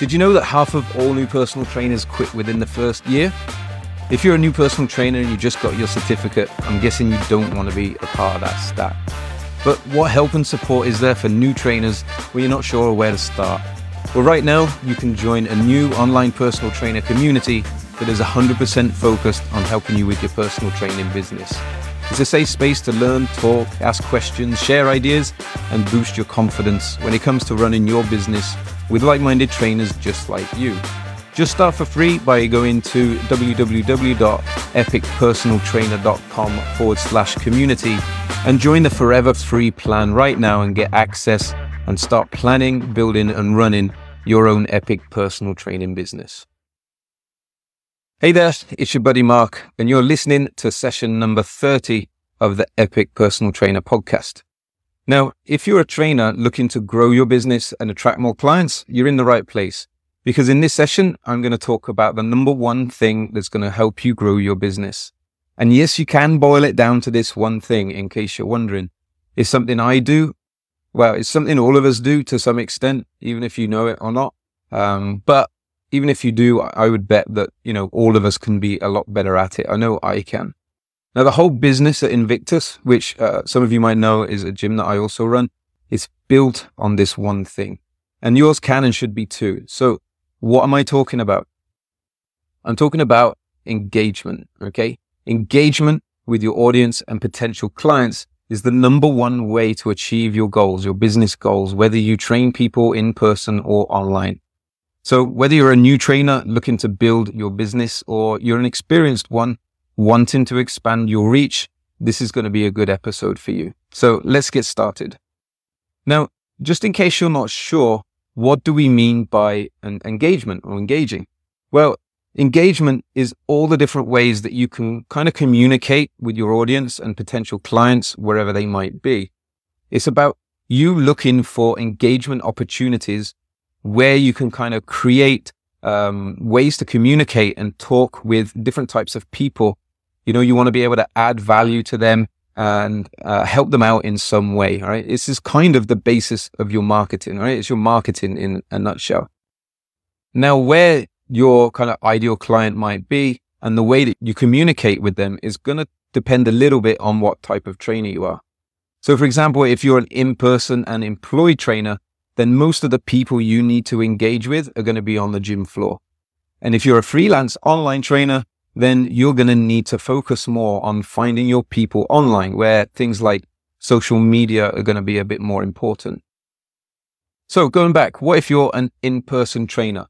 Did you know that half of all new personal trainers quit within the first year? If you're a new personal trainer and you just got your certificate, I'm guessing you don't want to be a part of that stat. But what help and support is there for new trainers when you're not sure where to start? Well, right now, you can join a new online personal trainer community that is 100% focused on helping you with your personal training business. It's a safe space to learn, talk, ask questions, share ideas, and boost your confidence when it comes to running your business with like minded trainers just like you. Just start for free by going to www.epicpersonaltrainer.com forward slash community and join the forever free plan right now and get access and start planning, building, and running your own epic personal training business. Hey there, it's your buddy Mark, and you're listening to session number 30 of the Epic Personal Trainer podcast. Now, if you're a trainer looking to grow your business and attract more clients, you're in the right place. Because in this session, I'm going to talk about the number one thing that's going to help you grow your business. And yes, you can boil it down to this one thing in case you're wondering. It's something I do. Well, it's something all of us do to some extent, even if you know it or not. Um, but even if you do, I would bet that, you know, all of us can be a lot better at it. I know I can. Now, the whole business at Invictus, which uh, some of you might know is a gym that I also run, is built on this one thing. And yours can and should be too. So what am I talking about? I'm talking about engagement. Okay. Engagement with your audience and potential clients is the number one way to achieve your goals, your business goals, whether you train people in person or online. So whether you're a new trainer looking to build your business or you're an experienced one wanting to expand your reach, this is going to be a good episode for you. So let's get started. Now, just in case you're not sure, what do we mean by an engagement or engaging? Well, engagement is all the different ways that you can kind of communicate with your audience and potential clients wherever they might be. It's about you looking for engagement opportunities where you can kind of create um, ways to communicate and talk with different types of people. You know, you want to be able to add value to them and uh, help them out in some way. All right. This is kind of the basis of your marketing. Right. It's your marketing in a nutshell. Now, where your kind of ideal client might be and the way that you communicate with them is going to depend a little bit on what type of trainer you are. So, for example, if you're an in-person and employed trainer, then most of the people you need to engage with are going to be on the gym floor. And if you're a freelance online trainer, then you're going to need to focus more on finding your people online where things like social media are going to be a bit more important. So going back, what if you're an in-person trainer?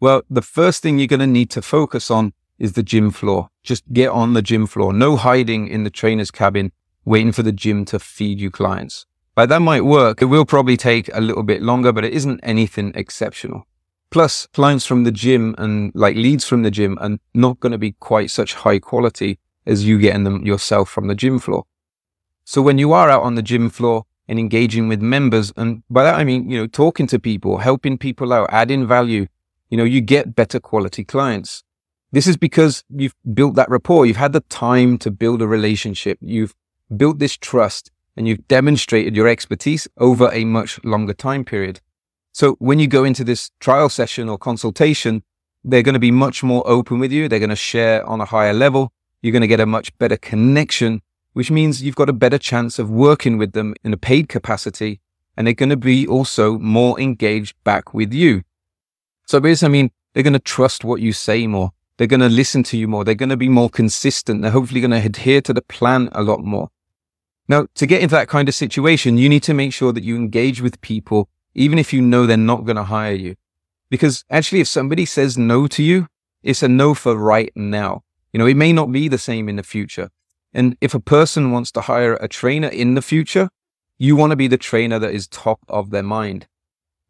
Well, the first thing you're going to need to focus on is the gym floor. Just get on the gym floor. No hiding in the trainer's cabin, waiting for the gym to feed you clients. Like that might work. It will probably take a little bit longer, but it isn't anything exceptional. Plus, clients from the gym and like leads from the gym are not going to be quite such high quality as you getting them yourself from the gym floor. So when you are out on the gym floor and engaging with members, and by that I mean, you know, talking to people, helping people out, adding value, you know, you get better quality clients. This is because you've built that rapport. You've had the time to build a relationship. You've built this trust and you've demonstrated your expertise over a much longer time period. So when you go into this trial session or consultation, they're going to be much more open with you. They're going to share on a higher level. You're going to get a much better connection, which means you've got a better chance of working with them in a paid capacity. And they're going to be also more engaged back with you. So basically, I mean, they're going to trust what you say more. They're going to listen to you more. They're going to be more consistent. They're hopefully going to adhere to the plan a lot more. Now, to get into that kind of situation, you need to make sure that you engage with people, even if you know they're not going to hire you. Because actually, if somebody says no to you, it's a no for right now. You know, it may not be the same in the future. And if a person wants to hire a trainer in the future, you want to be the trainer that is top of their mind.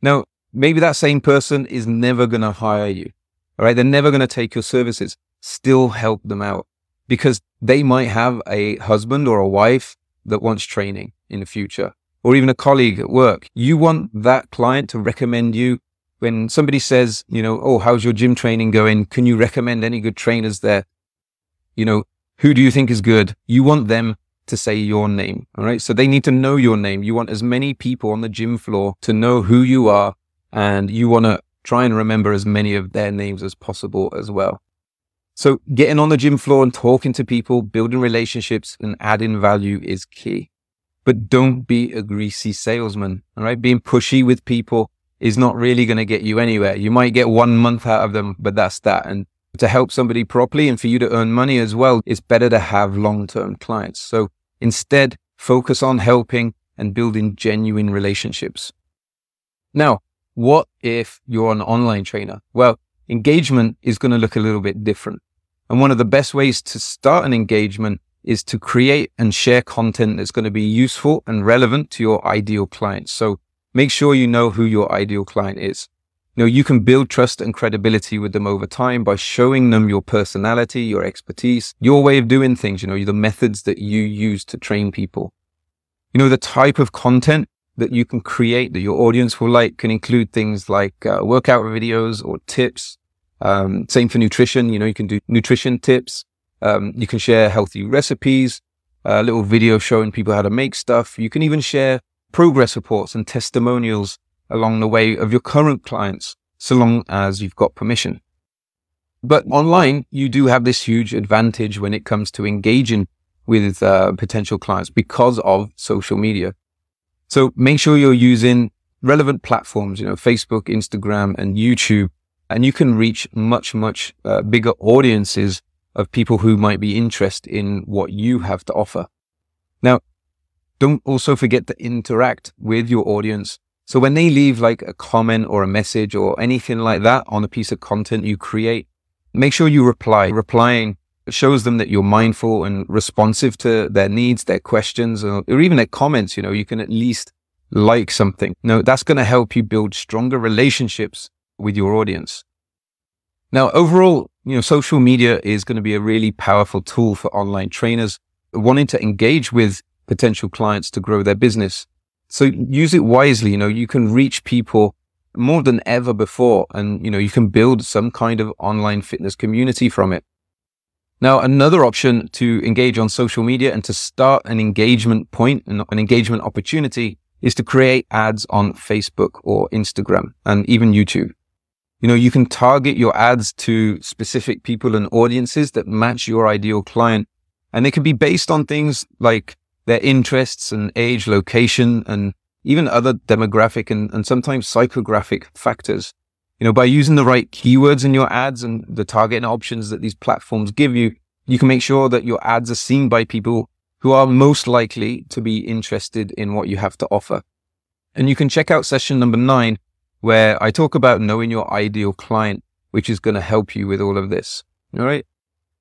Now, maybe that same person is never going to hire you. All right. They're never going to take your services. Still help them out because they might have a husband or a wife that wants training in the future or even a colleague at work. You want that client to recommend you when somebody says, you know, oh, how's your gym training going? Can you recommend any good trainers there? You know, who do you think is good? You want them to say your name. All right. So they need to know your name. You want as many people on the gym floor to know who you are and you want to try and remember as many of their names as possible as well. So getting on the gym floor and talking to people, building relationships and adding value is key. But don't be a greasy salesman. All right. Being pushy with people is not really going to get you anywhere. You might get one month out of them, but that's that. And to help somebody properly and for you to earn money as well, it's better to have long-term clients. So instead, focus on helping and building genuine relationships. Now, what if you're an online trainer? Well, engagement is going to look a little bit different. And one of the best ways to start an engagement is to create and share content that's going to be useful and relevant to your ideal client. So make sure you know who your ideal client is. You know, you can build trust and credibility with them over time by showing them your personality, your expertise, your way of doing things, you know, the methods that you use to train people. You know, the type of content that you can create that your audience will like can include things like uh, workout videos or tips. Um, same for nutrition. You know, you can do nutrition tips. Um, you can share healthy recipes, a little video showing people how to make stuff. You can even share progress reports and testimonials along the way of your current clients, so long as you've got permission. But online, you do have this huge advantage when it comes to engaging with uh, potential clients because of social media. So make sure you're using relevant platforms, you know, Facebook, Instagram and YouTube, and you can reach much, much uh, bigger audiences of people who might be interested in what you have to offer. Now, don't also forget to interact with your audience. So when they leave like a comment or a message or anything like that on a piece of content you create, make sure you reply. Replying shows them that you're mindful and responsive to their needs, their questions, or, or even their comments. You know, you can at least like something. No, that's going to help you build stronger relationships with your audience. Now, overall, you know, social media is going to be a really powerful tool for online trainers wanting to engage with potential clients to grow their business. So use it wisely. You know, you can reach people more than ever before and, you know, you can build some kind of online fitness community from it. Now, another option to engage on social media and to start an engagement point and an engagement opportunity is to create ads on Facebook or Instagram and even YouTube. You know, you can target your ads to specific people and audiences that match your ideal client. And they can be based on things like their interests and age, location, and even other demographic and, and sometimes psychographic factors. You know, by using the right keywords in your ads and the targeting options that these platforms give you, you can make sure that your ads are seen by people who are most likely to be interested in what you have to offer. And you can check out session number nine, where I talk about knowing your ideal client, which is going to help you with all of this. All right.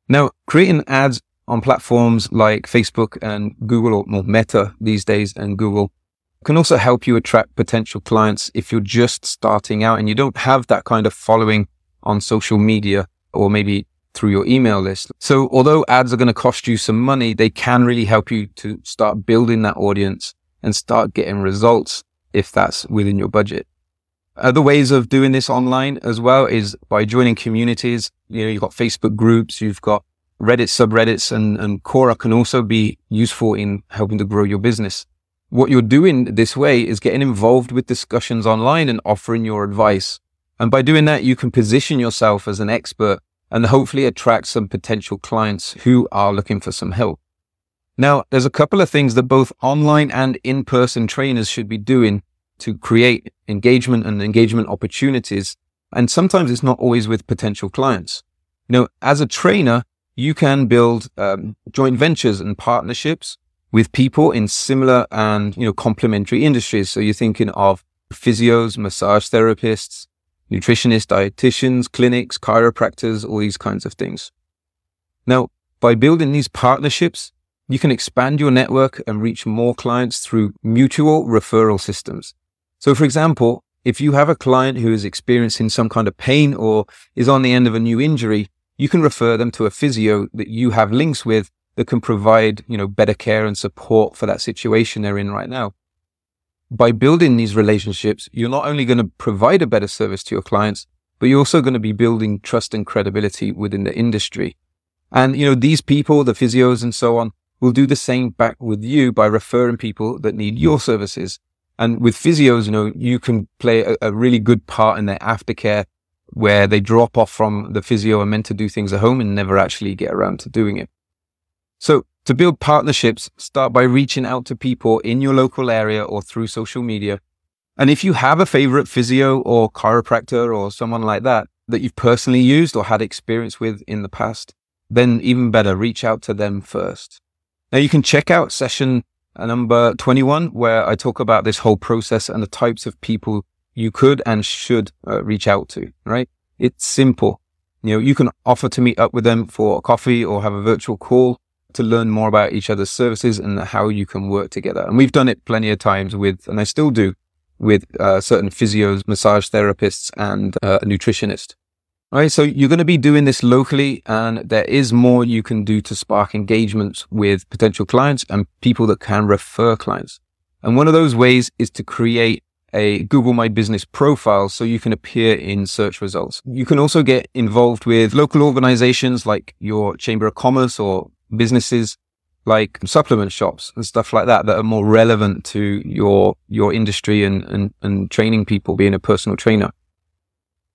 Now, creating ads on platforms like Facebook and Google or more Meta these days and Google can also help you attract potential clients if you're just starting out and you don't have that kind of following on social media or maybe through your email list. So although ads are going to cost you some money, they can really help you to start building that audience and start getting results if that's within your budget. Other ways of doing this online as well is by joining communities. You know, you've got Facebook groups, you've got Reddit subreddits and, and Quora can also be useful in helping to grow your business. What you're doing this way is getting involved with discussions online and offering your advice. And by doing that, you can position yourself as an expert and hopefully attract some potential clients who are looking for some help. Now, there's a couple of things that both online and in-person trainers should be doing to create engagement and engagement opportunities. And sometimes it's not always with potential clients. You know, as a trainer, you can build um, joint ventures and partnerships with people in similar and you know complementary industries. So you're thinking of physios, massage therapists, nutritionists, dietitians, clinics, chiropractors, all these kinds of things. Now, by building these partnerships, you can expand your network and reach more clients through mutual referral systems. So, for example, if you have a client who is experiencing some kind of pain or is on the end of a new injury, you can refer them to a physio that you have links with that can provide, you know, better care and support for that situation they're in right now. By building these relationships, you're not only going to provide a better service to your clients, but you're also going to be building trust and credibility within the industry. And, you know, these people, the physios and so on, will do the same back with you by referring people that need your services. And with physios, you know, you can play a, a really good part in their aftercare where they drop off from the physio and meant to do things at home and never actually get around to doing it. So to build partnerships, start by reaching out to people in your local area or through social media. And if you have a favorite physio or chiropractor or someone like that that you've personally used or had experience with in the past, then even better, reach out to them first. Now you can check out session number 21, where I talk about this whole process and the types of people you could and should uh, reach out to, right? It's simple. You know, you can offer to meet up with them for a coffee or have a virtual call to learn more about each other's services and how you can work together. And we've done it plenty of times with, and I still do with uh, certain physios, massage therapists and uh, a nutritionist. All right. So you're going to be doing this locally and there is more you can do to spark engagements with potential clients and people that can refer clients. And one of those ways is to create a Google My Business profile so you can appear in search results. You can also get involved with local organizations like your Chamber of Commerce or businesses like supplement shops and stuff like that that are more relevant to your your industry and, and, and training people, being a personal trainer.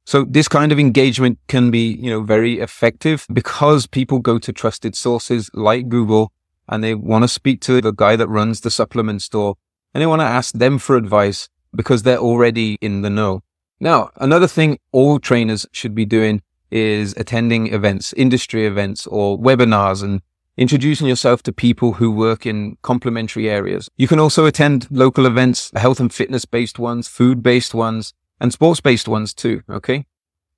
So this kind of engagement can be, you know, very effective because people go to trusted sources like Google and they want to speak to the guy that runs the supplement store and they want to ask them for advice because they're already in the know. Now, another thing all trainers should be doing is attending events, industry events or webinars and introducing yourself to people who work in complementary areas. You can also attend local events, health and fitness based ones, food based ones, and sports based ones too. Okay.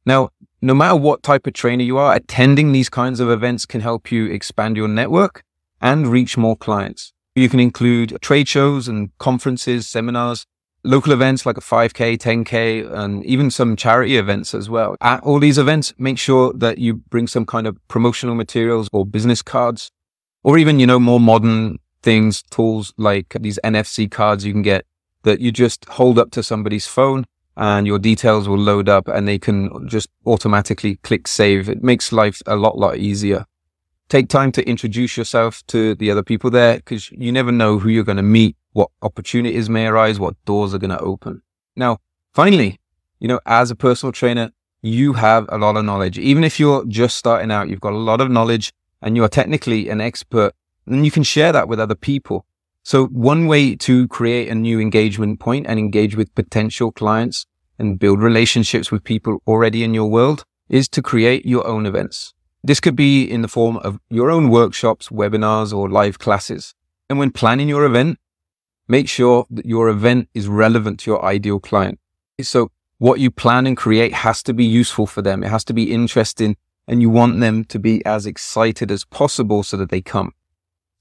Now, no matter what type of trainer you are, attending these kinds of events can help you expand your network and reach more clients. You can include trade shows and conferences, seminars, local events like a 5K, 10K, and even some charity events as well. At all these events, make sure that you bring some kind of promotional materials or business cards, or even, you know, more modern things, tools like these NFC cards you can get that you just hold up to somebody's phone and your details will load up and they can just automatically click save. It makes life a lot, lot easier. Take time to introduce yourself to the other people there because you never know who you're going to meet, what opportunities may arise, what doors are going to open. Now, finally, you know, as a personal trainer, you have a lot of knowledge. Even if you're just starting out, you've got a lot of knowledge and you are technically an expert and you can share that with other people. So one way to create a new engagement point and engage with potential clients and build relationships with people already in your world is to create your own events. This could be in the form of your own workshops, webinars, or live classes. And when planning your event, make sure that your event is relevant to your ideal client. So what you plan and create has to be useful for them. It has to be interesting and you want them to be as excited as possible so that they come.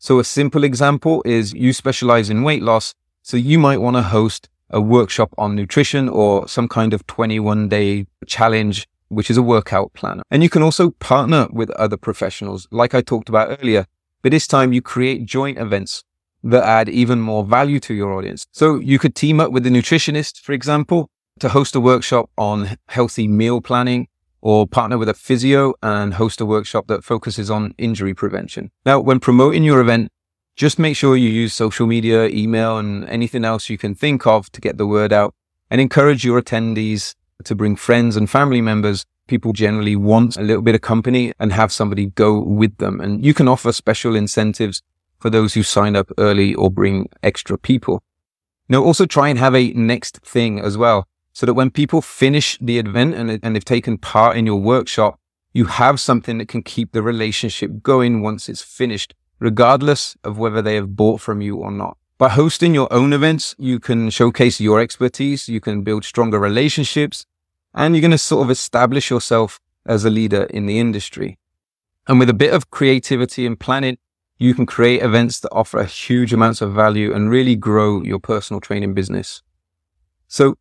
So a simple example is you specialize in weight loss. So you might want to host a workshop on nutrition or some kind of 21 day challenge, which is a workout planner. And you can also partner with other professionals, like I talked about earlier. But this time you create joint events that add even more value to your audience. So you could team up with a nutritionist, for example, to host a workshop on healthy meal planning or partner with a physio and host a workshop that focuses on injury prevention. Now, when promoting your event, just make sure you use social media, email, and anything else you can think of to get the word out and encourage your attendees to bring friends and family members. People generally want a little bit of company and have somebody go with them. And you can offer special incentives for those who sign up early or bring extra people. Now, also try and have a next thing as well so that when people finish the event and, and they've taken part in your workshop, you have something that can keep the relationship going once it's finished, regardless of whether they have bought from you or not. By hosting your own events, you can showcase your expertise, you can build stronger relationships, and you're going to sort of establish yourself as a leader in the industry. And with a bit of creativity and planning, you can create events that offer huge amounts of value and really grow your personal training business. So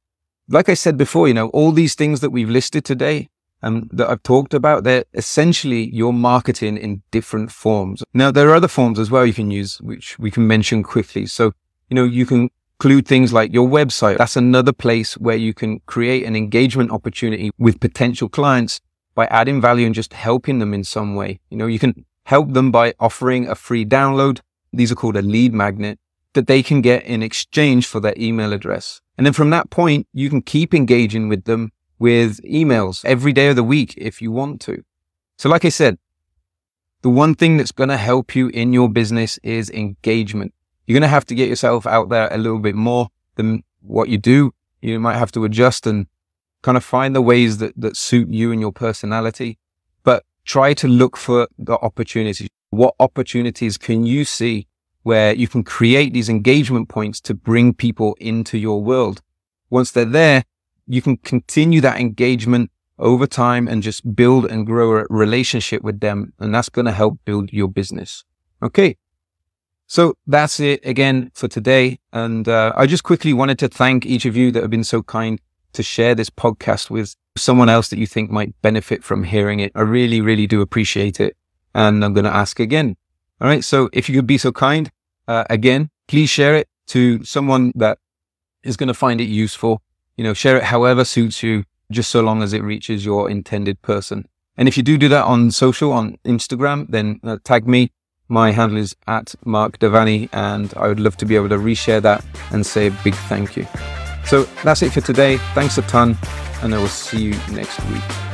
like I said before, you know, all these things that we've listed today and um, that I've talked about, they're essentially your marketing in different forms. Now, there are other forms as well you can use, which we can mention quickly. So, you know, you can include things like your website. That's another place where you can create an engagement opportunity with potential clients by adding value and just helping them in some way. You know, you can help them by offering a free download. These are called a lead magnet that they can get in exchange for their email address. And then from that point, you can keep engaging with them with emails every day of the week if you want to. So like I said, the one thing that's going to help you in your business is engagement. You're going to have to get yourself out there a little bit more than what you do. You might have to adjust and kind of find the ways that, that suit you and your personality, but try to look for the opportunities. What opportunities can you see where you can create these engagement points to bring people into your world? Once they're there, you can continue that engagement over time and just build and grow a relationship with them. And that's going to help build your business. Okay. So that's it again for today. And uh, I just quickly wanted to thank each of you that have been so kind to share this podcast with someone else that you think might benefit from hearing it. I really, really do appreciate it. And I'm going to ask again. All right. So if you could be so kind, uh, again, please share it to someone that is going to find it useful. You know, share it however suits you, just so long as it reaches your intended person. And if you do do that on social, on Instagram, then uh, tag me. My handle is at Mark Devaney, and I would love to be able to reshare that and say a big thank you. So that's it for today. Thanks a ton, and I will see you next week.